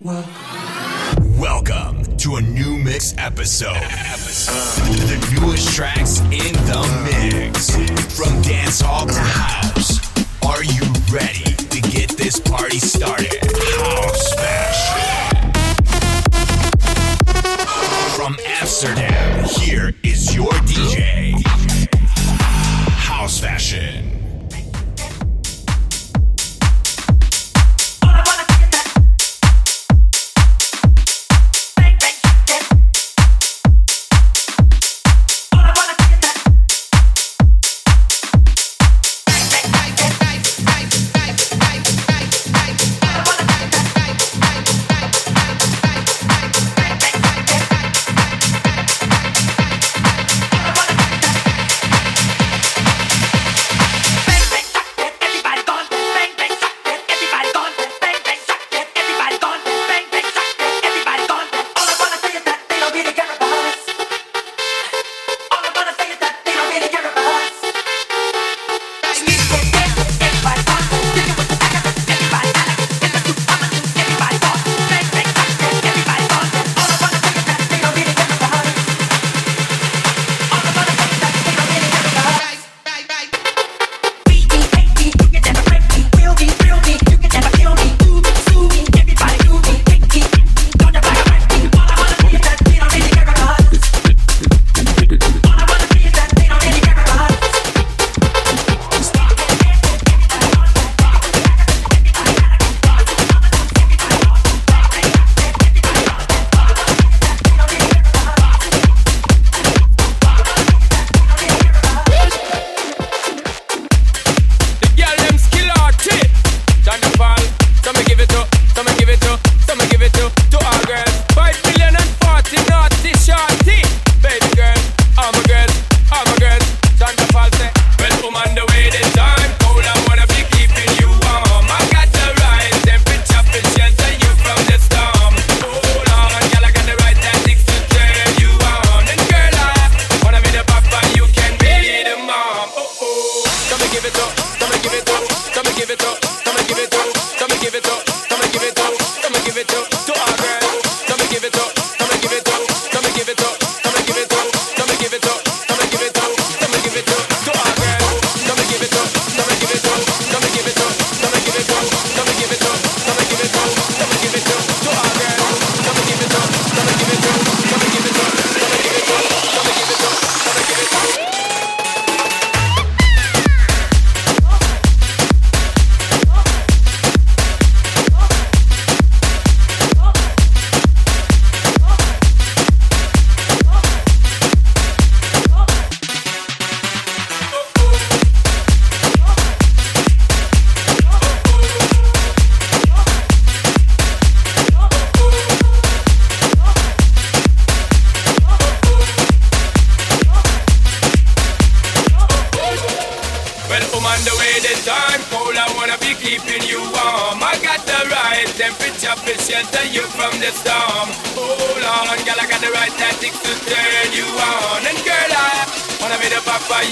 Welcome to a new mix episode. The newest tracks in the mix. From dance hall to house. Are you ready to get this party started?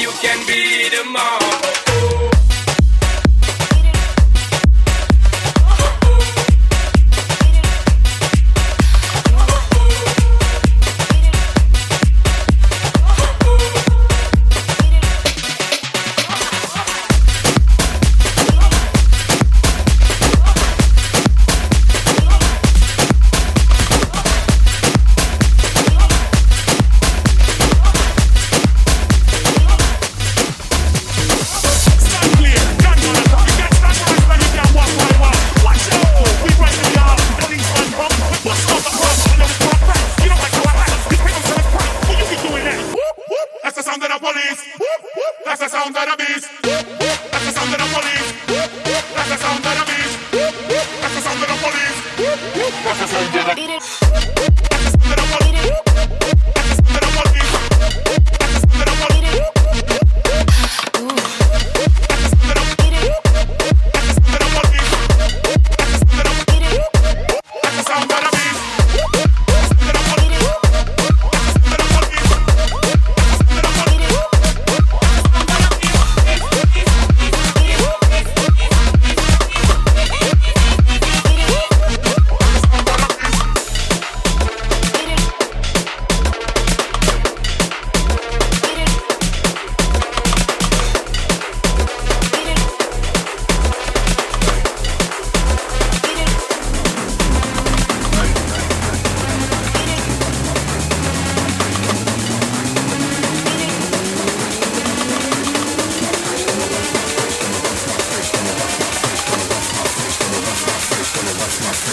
you can be mom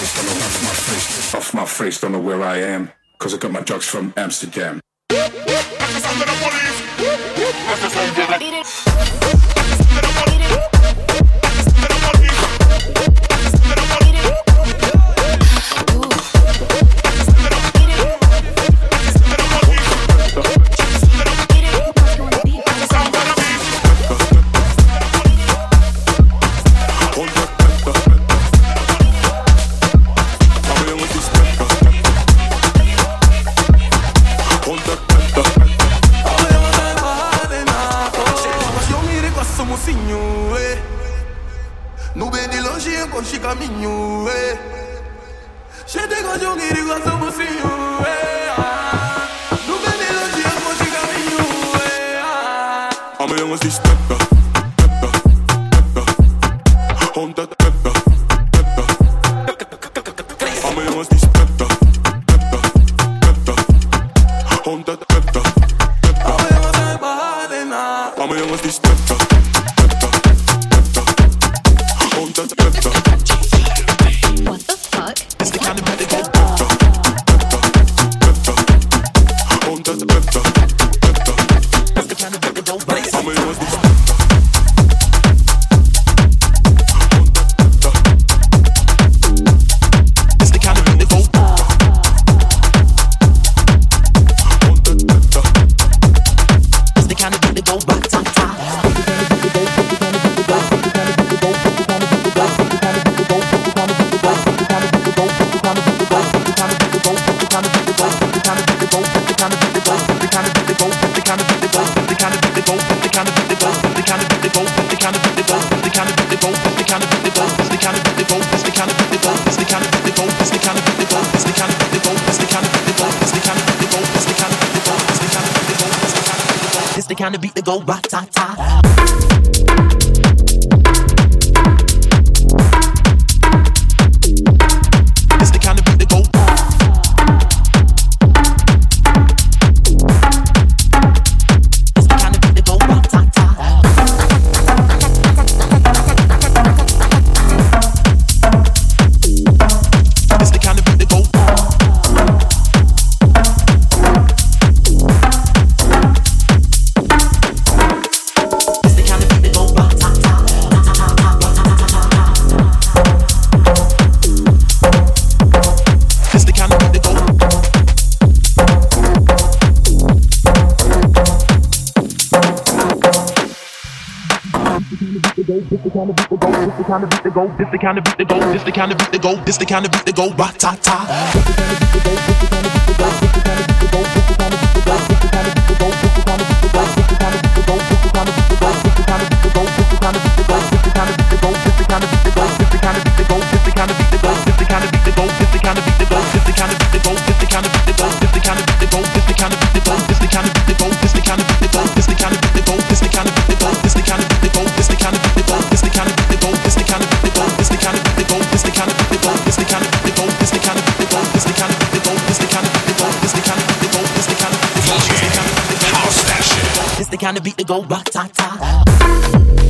face, don't know off my face, off my face, don't know where I am, cause I got my drugs from Amsterdam. go ratata. kind of beat that go, this the kind of beat that go, this the kind of beat that go, this the kind of beat that go, ta ta. This the kind of beat that go, this the kind of beat that go, this the kind of kind of beat to go rock, ta, ta.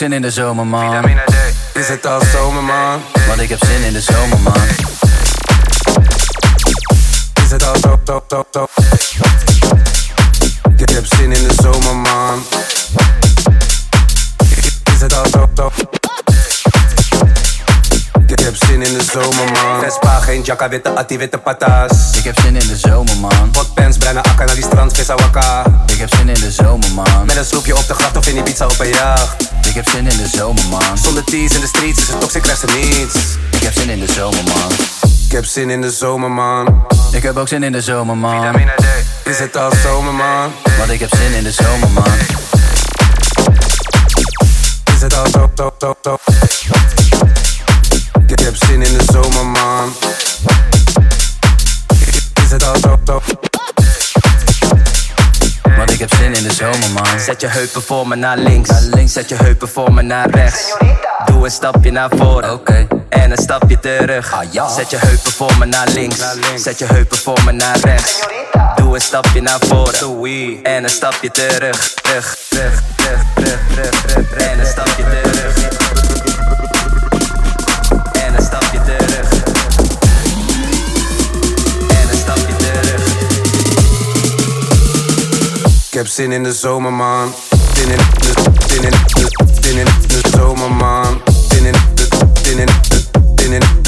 Zin in de zomer, man. Is het al zomer, man? Want ik heb zin in de zomer, man. Is het al zo, zo, zo, zo? Ik heb zin in de zomer, man. Is het al zo, zo? Ik heb zin in de zomer, man. Vespa, geen jacka, witte atti, witte patas. Ik heb zin in de zomer, man. Potpens, bruine akka naar die strand, vissa wakka. Ik heb zin in de zomer, man. Met een sloepje op de gracht of in die pizza op een jacht. Ik heb zin in de zomer, man. Zonder teas in de streets is het toxic, krijgt ze niets. Ik heb zin in de zomer, man. Ik heb zin in de zomer, man. Ik heb ook zin in de zomer, man. Is het al zomer, man? Want ik heb zin in de zomer, man. Is het al zo, zo, zo, zo? Ik heb zin in de zomer, man. Is het al zo, zo? Heb zin in de zomer, man. Zet je heupen voor me naar links. Naar links. Zet je heupen voor me naar rechts. Doe een stapje naar voren. Oké. En een stapje terug. Ah, ja. Zet je heupen voor me naar links. Zet je heupen voor me naar rechts. Doe een stapje naar voren. En een stapje terug. Terug, terug, terug, terug, terug, terug. En een stapje terug. kept sending this over my mom. Sending this, sending this, sending this my mom. Sending this, sending this.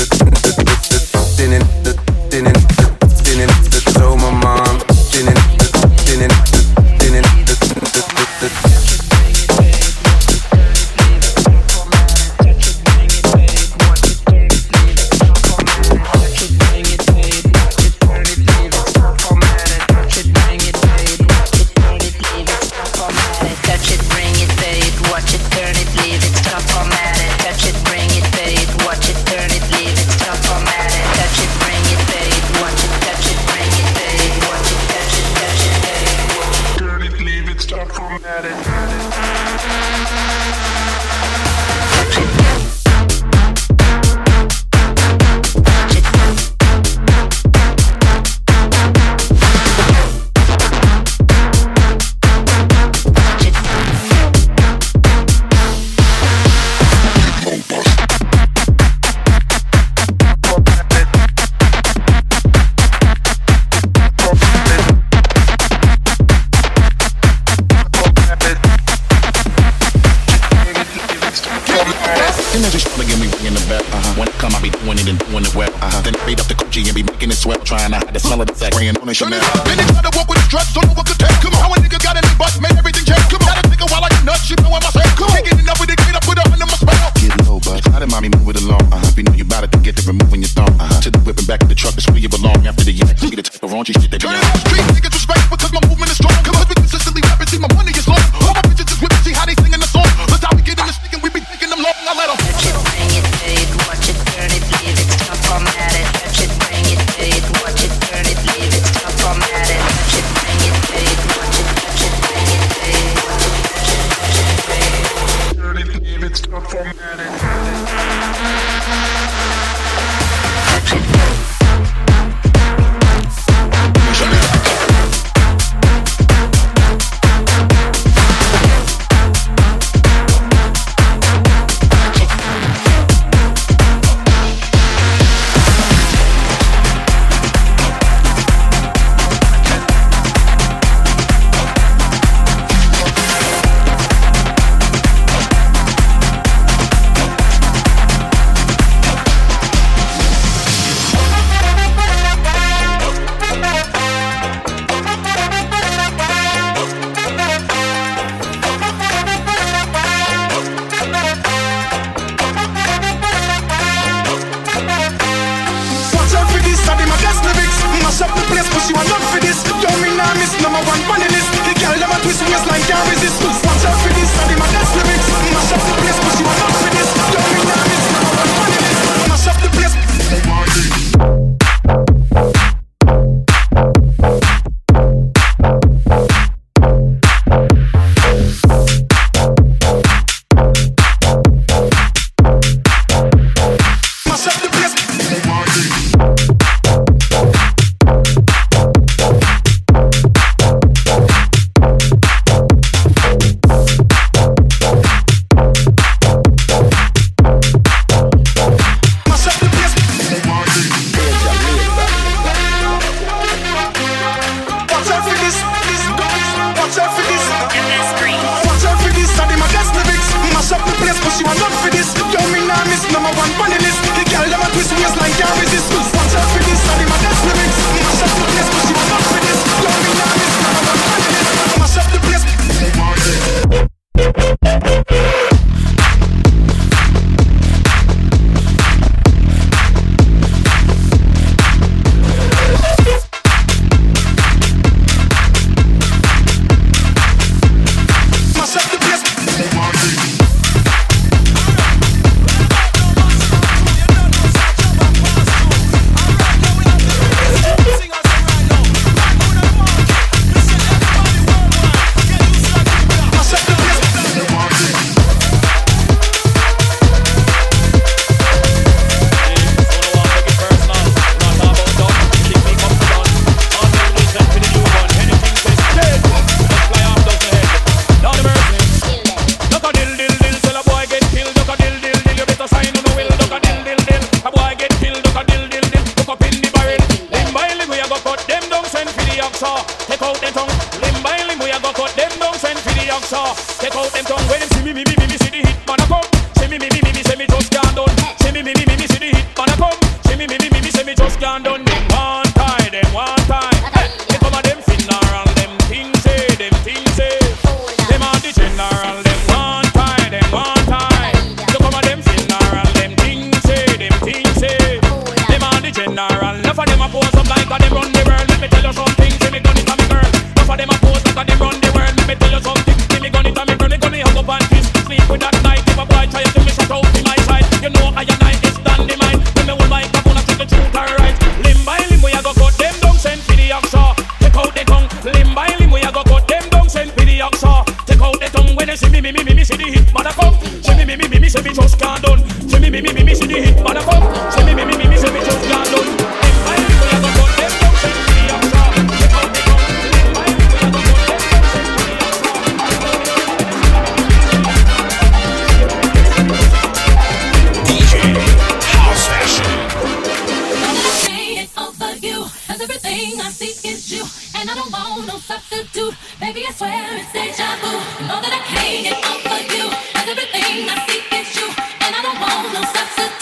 you, and I don't want no substitute. Baby, I swear it's deja vu. You know that I can't get over you, and everything I seek is you, and I don't want no substitute.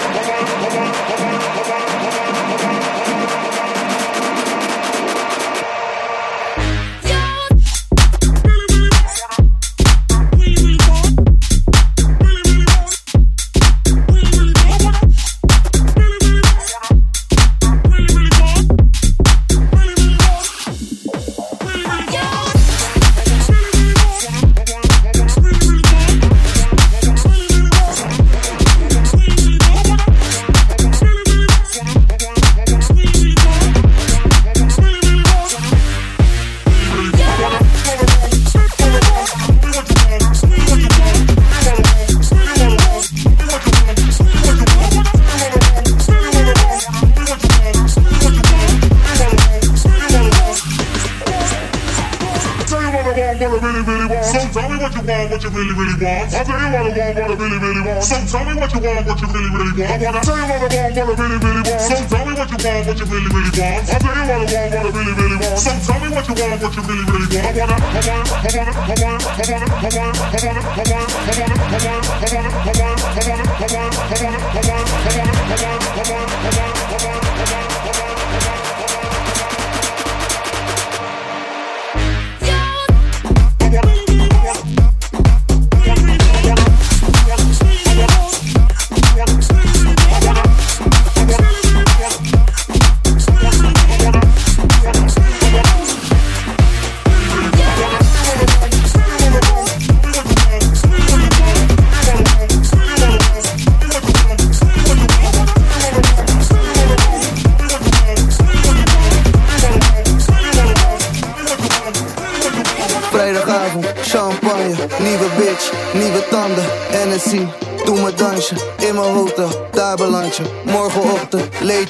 really want. Wanna tell you what I want, what I really, really want. So tell me what you want, what you really, really want. I'll tell you what I want, what I really, really want. So tell me what you want, what you really, really want.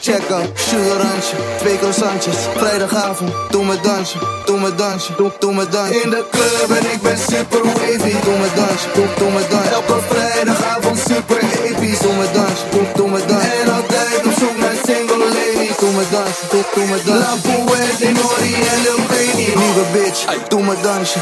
check hem, sugarantje, twee croissantjes. Vrijdagavond, doe me dansje, doe me dansje, doe, doe me dansje. In de club en ik ben super wavy Doe me dansje, doe, doe me dansje. Elke vrijdagavond super episch Doe me dansje, doe, doe me dansje. En altijd op zoek naar single ladies. Doe me dansje, doe, doe me dansje. La Puente, Nori en Lil Baby Nieuwe bitch, doe me dansje.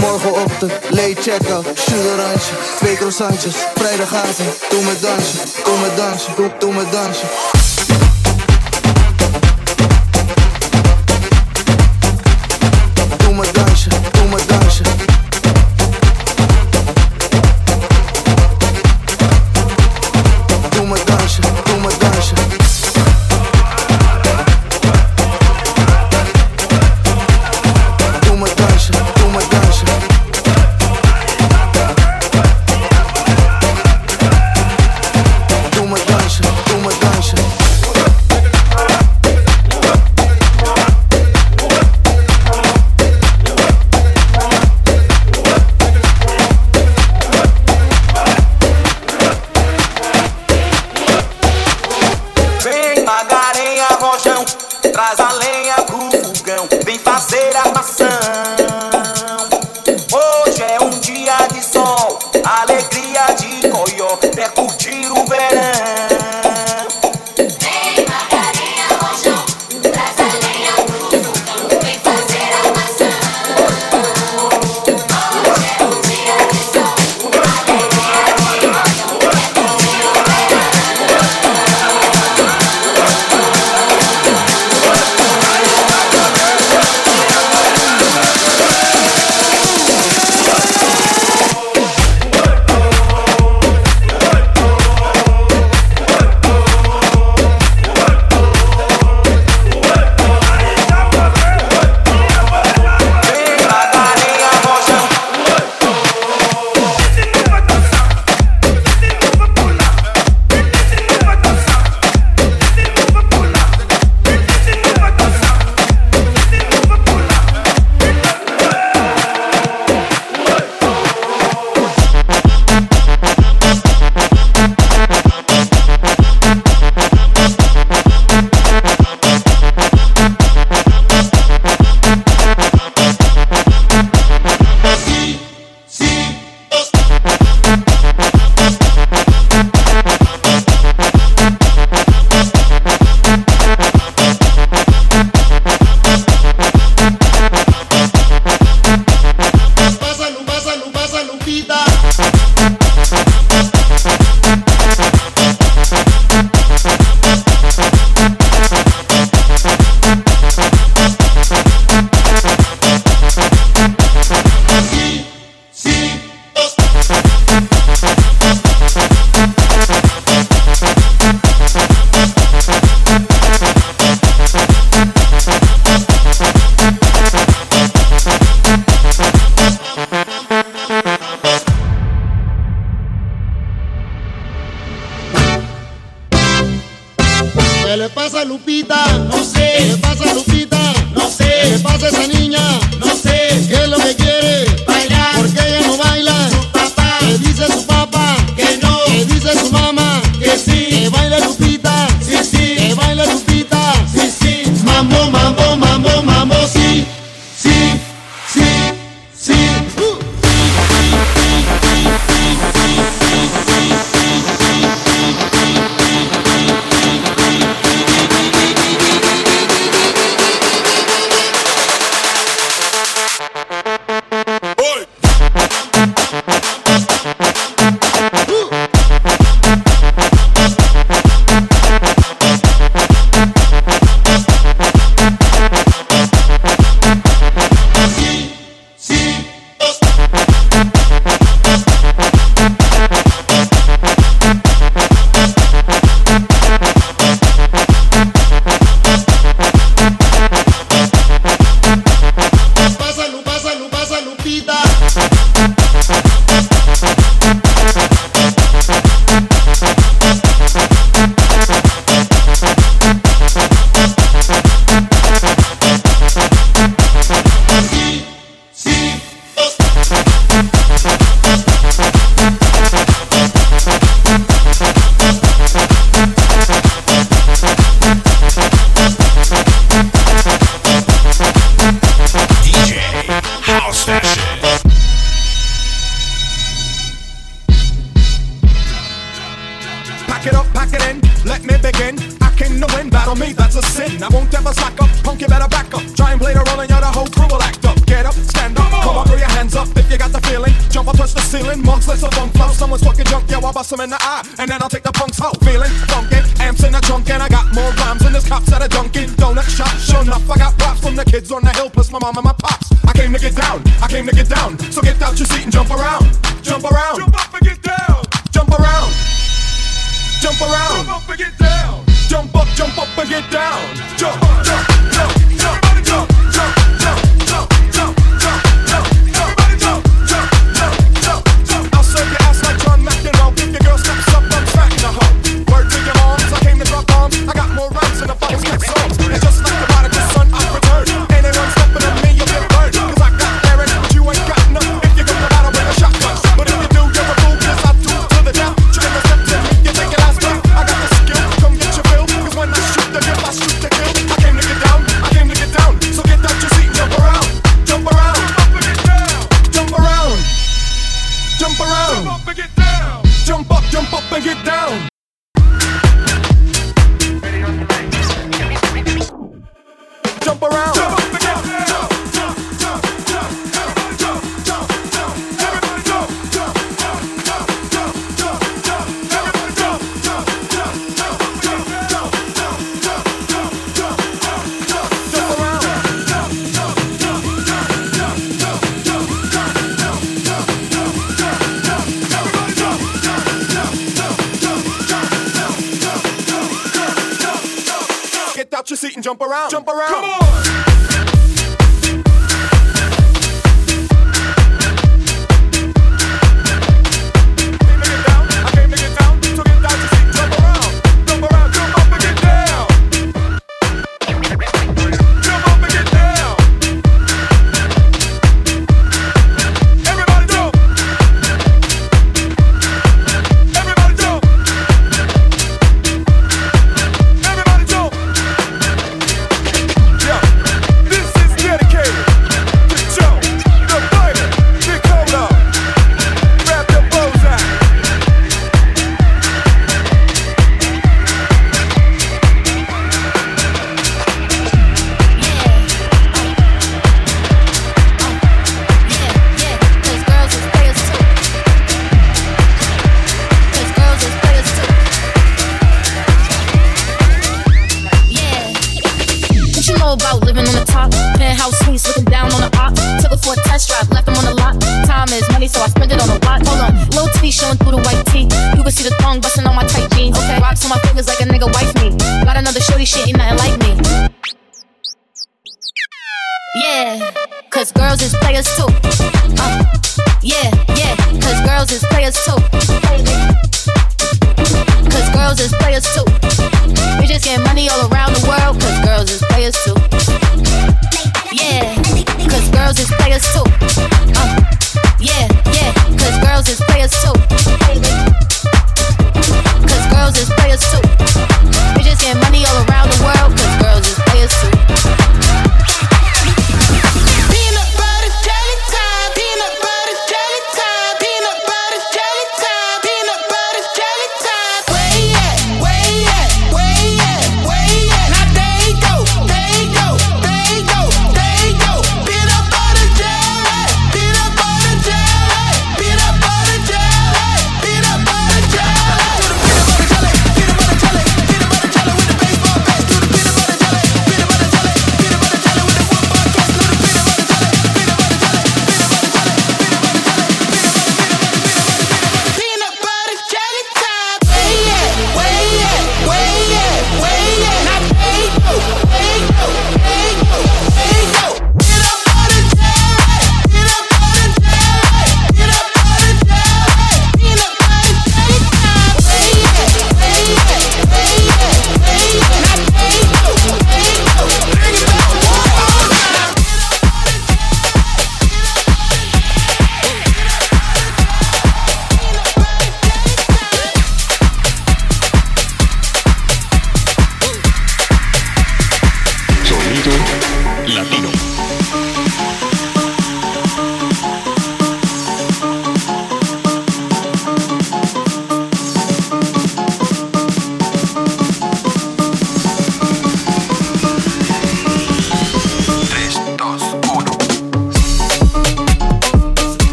Morgenochtend, late check-out, sugarantje. Twee croissantjes, vrijdagavond, doe me dansen, kom me dansen, doe, doe me dansen.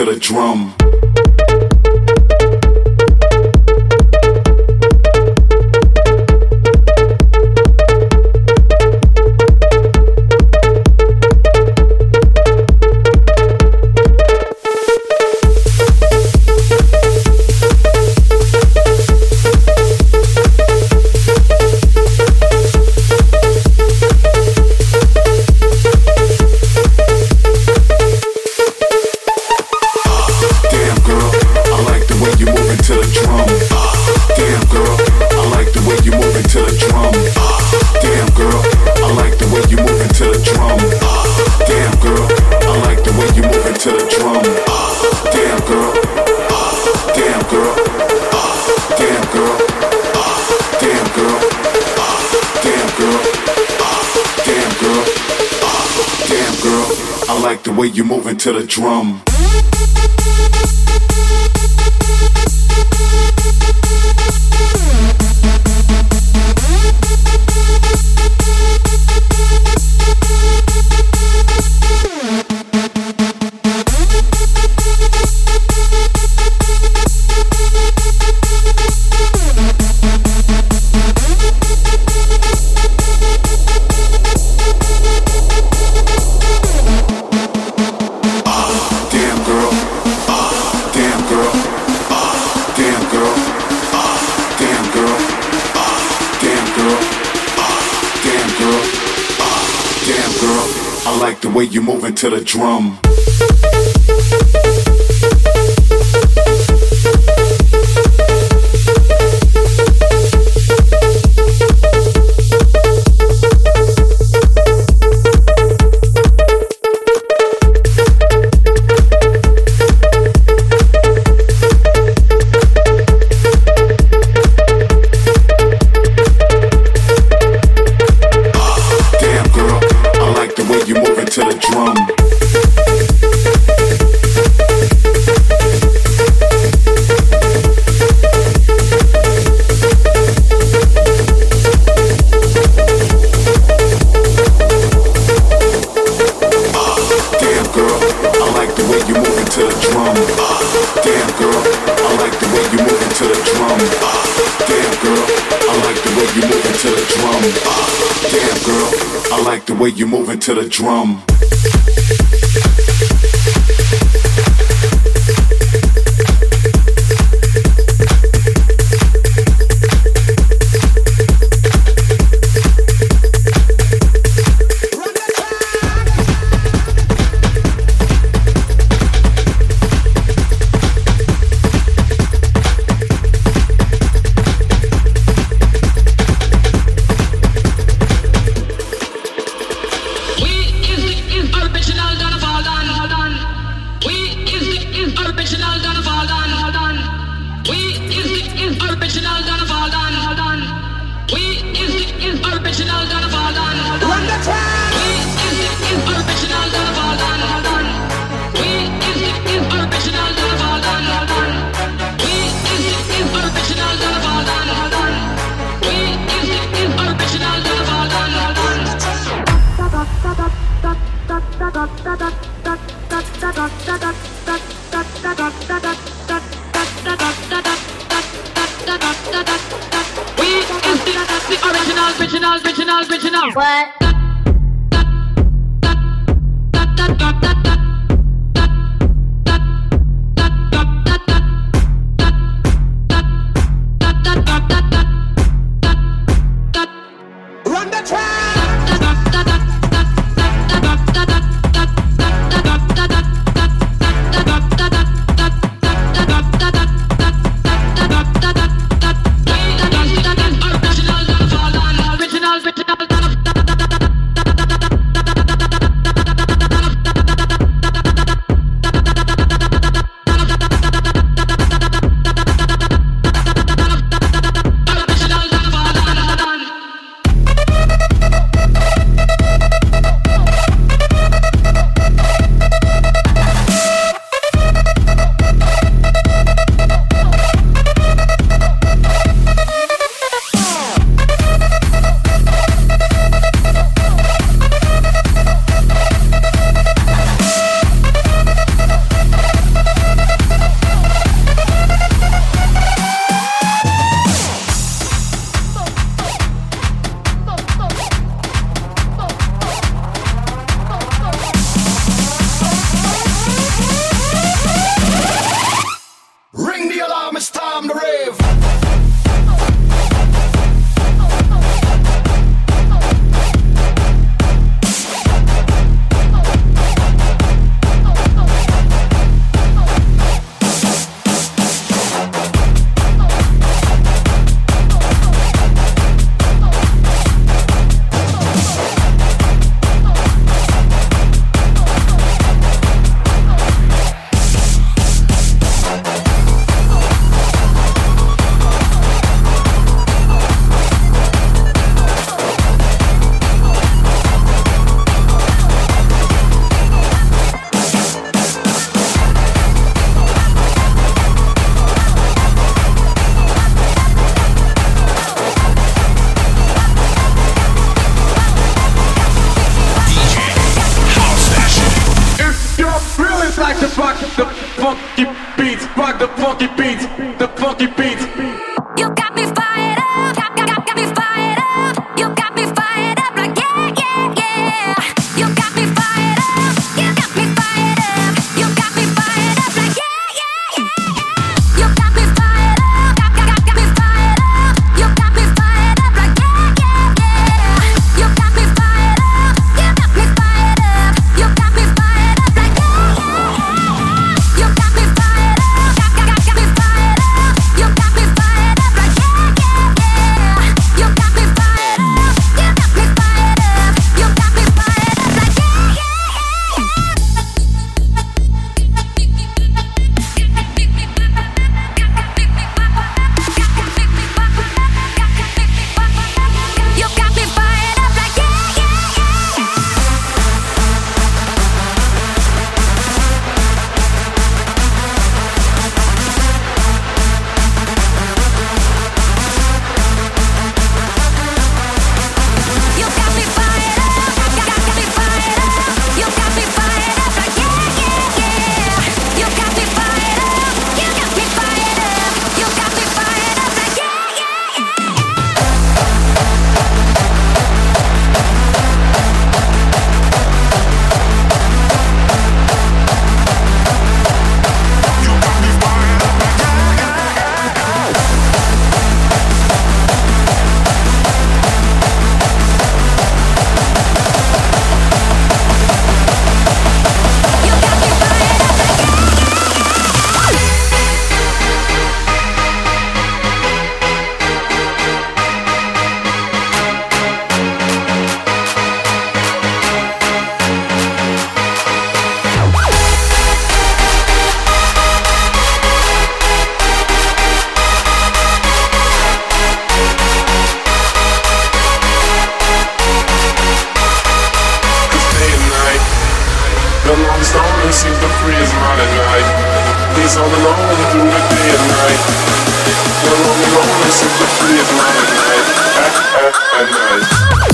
To the drum. to the drum. to the drum. it to the drum. At, at night.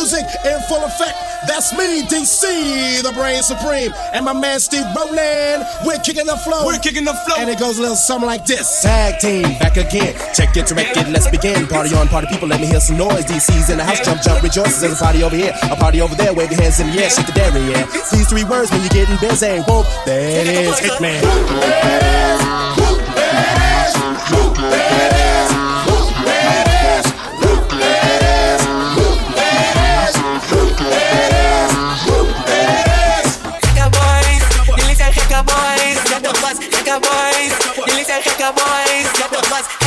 Music in full effect. That's me, DC, the brain supreme, and my man Steve Rowland. We're kicking the flow. We're kicking the flow. And it goes a little something like this. Tag team back again. Check it to record. Let's begin. Party on, party people. Let me hear some noise. DC's in the house. Jump, jump, rejoices. There's a party over here. A party over there. Wave your hands in the air. Shake the dairy, yeah. These three words when you're getting busy. Whoop, there it is. Hitman. boys. Get the buzz.